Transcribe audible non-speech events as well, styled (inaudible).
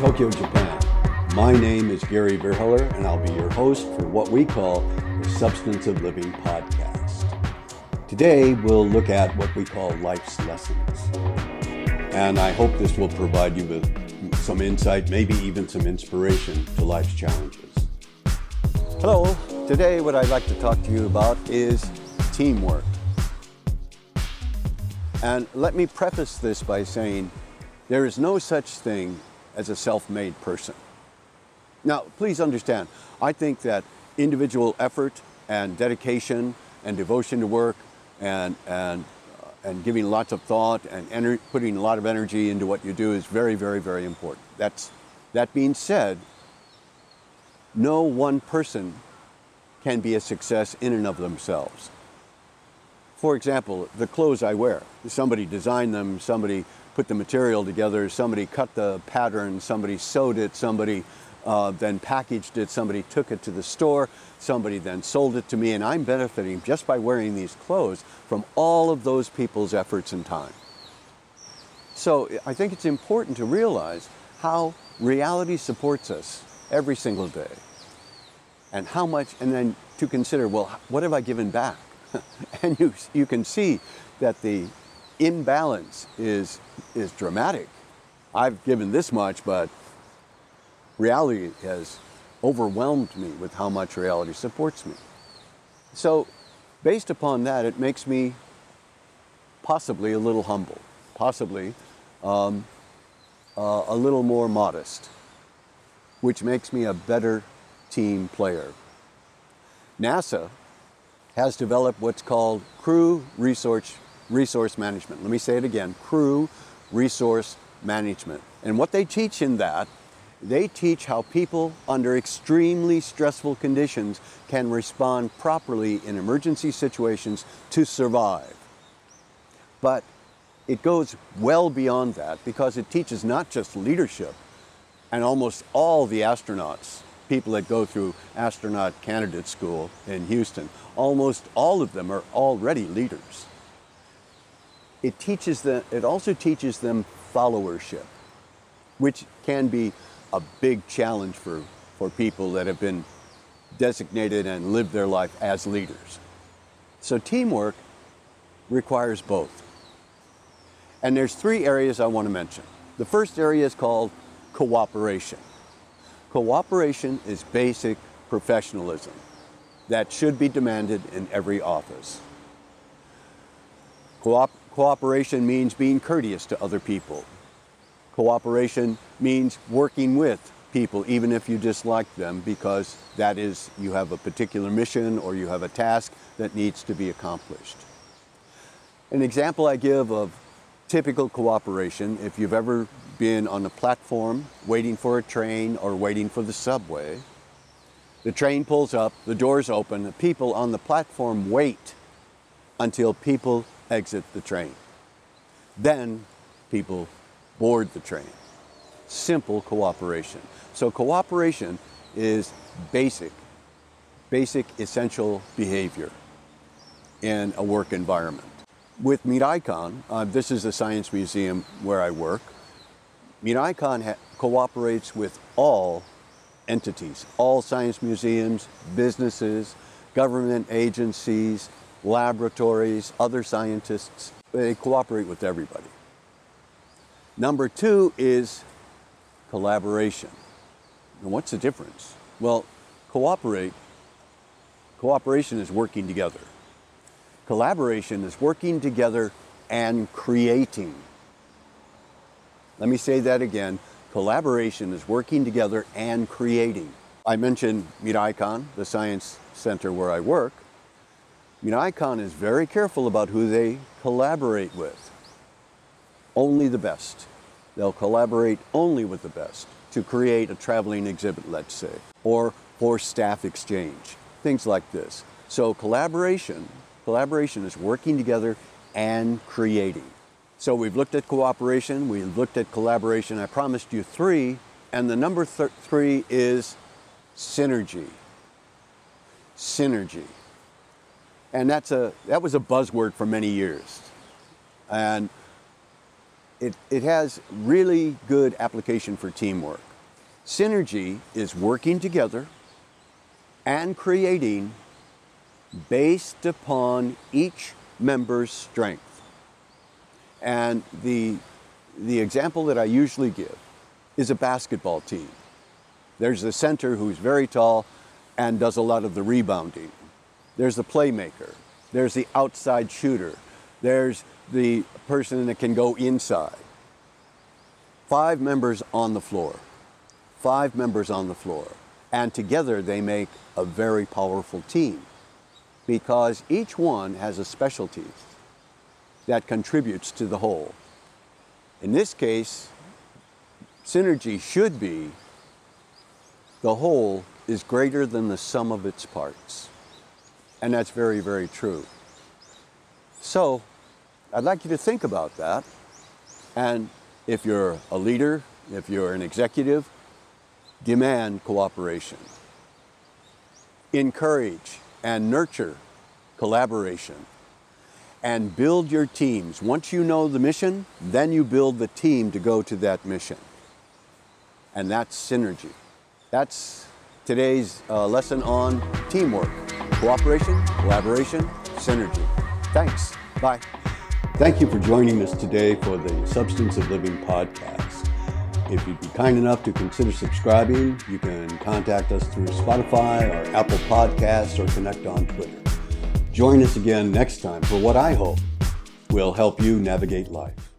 Tokyo, Japan. My name is Gary Vierheller, and I'll be your host for what we call the Substance of Living podcast. Today, we'll look at what we call life's lessons. And I hope this will provide you with some insight, maybe even some inspiration to life's challenges. Hello, today, what I'd like to talk to you about is teamwork. And let me preface this by saying there is no such thing as a self made person. Now, please understand, I think that individual effort and dedication and devotion to work and, and, uh, and giving lots of thought and putting a lot of energy into what you do is very, very, very important. That's, that being said, no one person can be a success in and of themselves. For example, the clothes I wear, somebody designed them, somebody put the material together, somebody cut the pattern, somebody sewed it, somebody uh, then packaged it, somebody took it to the store, somebody then sold it to me, and I'm benefiting just by wearing these clothes from all of those people's efforts and time. So I think it's important to realize how reality supports us every single day and how much, and then to consider, well, what have I given back? (laughs) and you, you can see that the imbalance is, is dramatic. I've given this much, but reality has overwhelmed me with how much reality supports me. So, based upon that, it makes me possibly a little humble, possibly um, uh, a little more modest, which makes me a better team player. NASA has developed what's called crew resource, resource management. Let me say it again crew resource management. And what they teach in that, they teach how people under extremely stressful conditions can respond properly in emergency situations to survive. But it goes well beyond that because it teaches not just leadership, and almost all the astronauts people that go through astronaut candidate school in Houston, almost all of them are already leaders. It teaches them, it also teaches them followership, which can be a big challenge for, for people that have been designated and lived their life as leaders. So teamwork requires both. And there's three areas I want to mention. The first area is called cooperation. Cooperation is basic professionalism that should be demanded in every office. Co- cooperation means being courteous to other people. Cooperation means working with people even if you dislike them because that is you have a particular mission or you have a task that needs to be accomplished. An example I give of typical cooperation, if you've ever been on a platform waiting for a train or waiting for the subway, the train pulls up, the doors open, the people on the platform wait until people exit the train. Then people board the train. Simple cooperation. So cooperation is basic, basic essential behavior in a work environment with Miraikan, uh, this is the science museum where I work. Miraikan ha- cooperates with all entities, all science museums, businesses, government agencies, laboratories, other scientists. They cooperate with everybody. Number two is collaboration. And what's the difference? Well, cooperate, cooperation is working together. Collaboration is working together and creating. Let me say that again. Collaboration is working together and creating. I mentioned Miraikan, the science center where I work. Miraikan is very careful about who they collaborate with. Only the best. They'll collaborate only with the best to create a traveling exhibit, let's say, or for staff exchange, things like this. So collaboration Collaboration is working together and creating. So we've looked at cooperation, we've looked at collaboration. I promised you three, and the number th- three is synergy. Synergy. And that's a, that was a buzzword for many years. And it, it has really good application for teamwork. Synergy is working together and creating based upon each member's strength. And the, the example that I usually give is a basketball team. There's the center who's very tall and does a lot of the rebounding. There's the playmaker. There's the outside shooter. There's the person that can go inside. Five members on the floor. Five members on the floor. And together they make a very powerful team because each one has a specialty that contributes to the whole. In this case, synergy should be the whole is greater than the sum of its parts. And that's very, very true. So, I'd like you to think about that. And if you're a leader, if you're an executive, demand cooperation. Encourage and nurture collaboration. And build your teams. Once you know the mission, then you build the team to go to that mission. And that's synergy. That's today's uh, lesson on teamwork, cooperation, collaboration, synergy. Thanks. Bye. Thank you for joining us today for the Substance of Living podcast. If you'd be kind enough to consider subscribing, you can contact us through Spotify or Apple Podcasts or connect on Twitter. Join us again next time for what I hope will help you navigate life.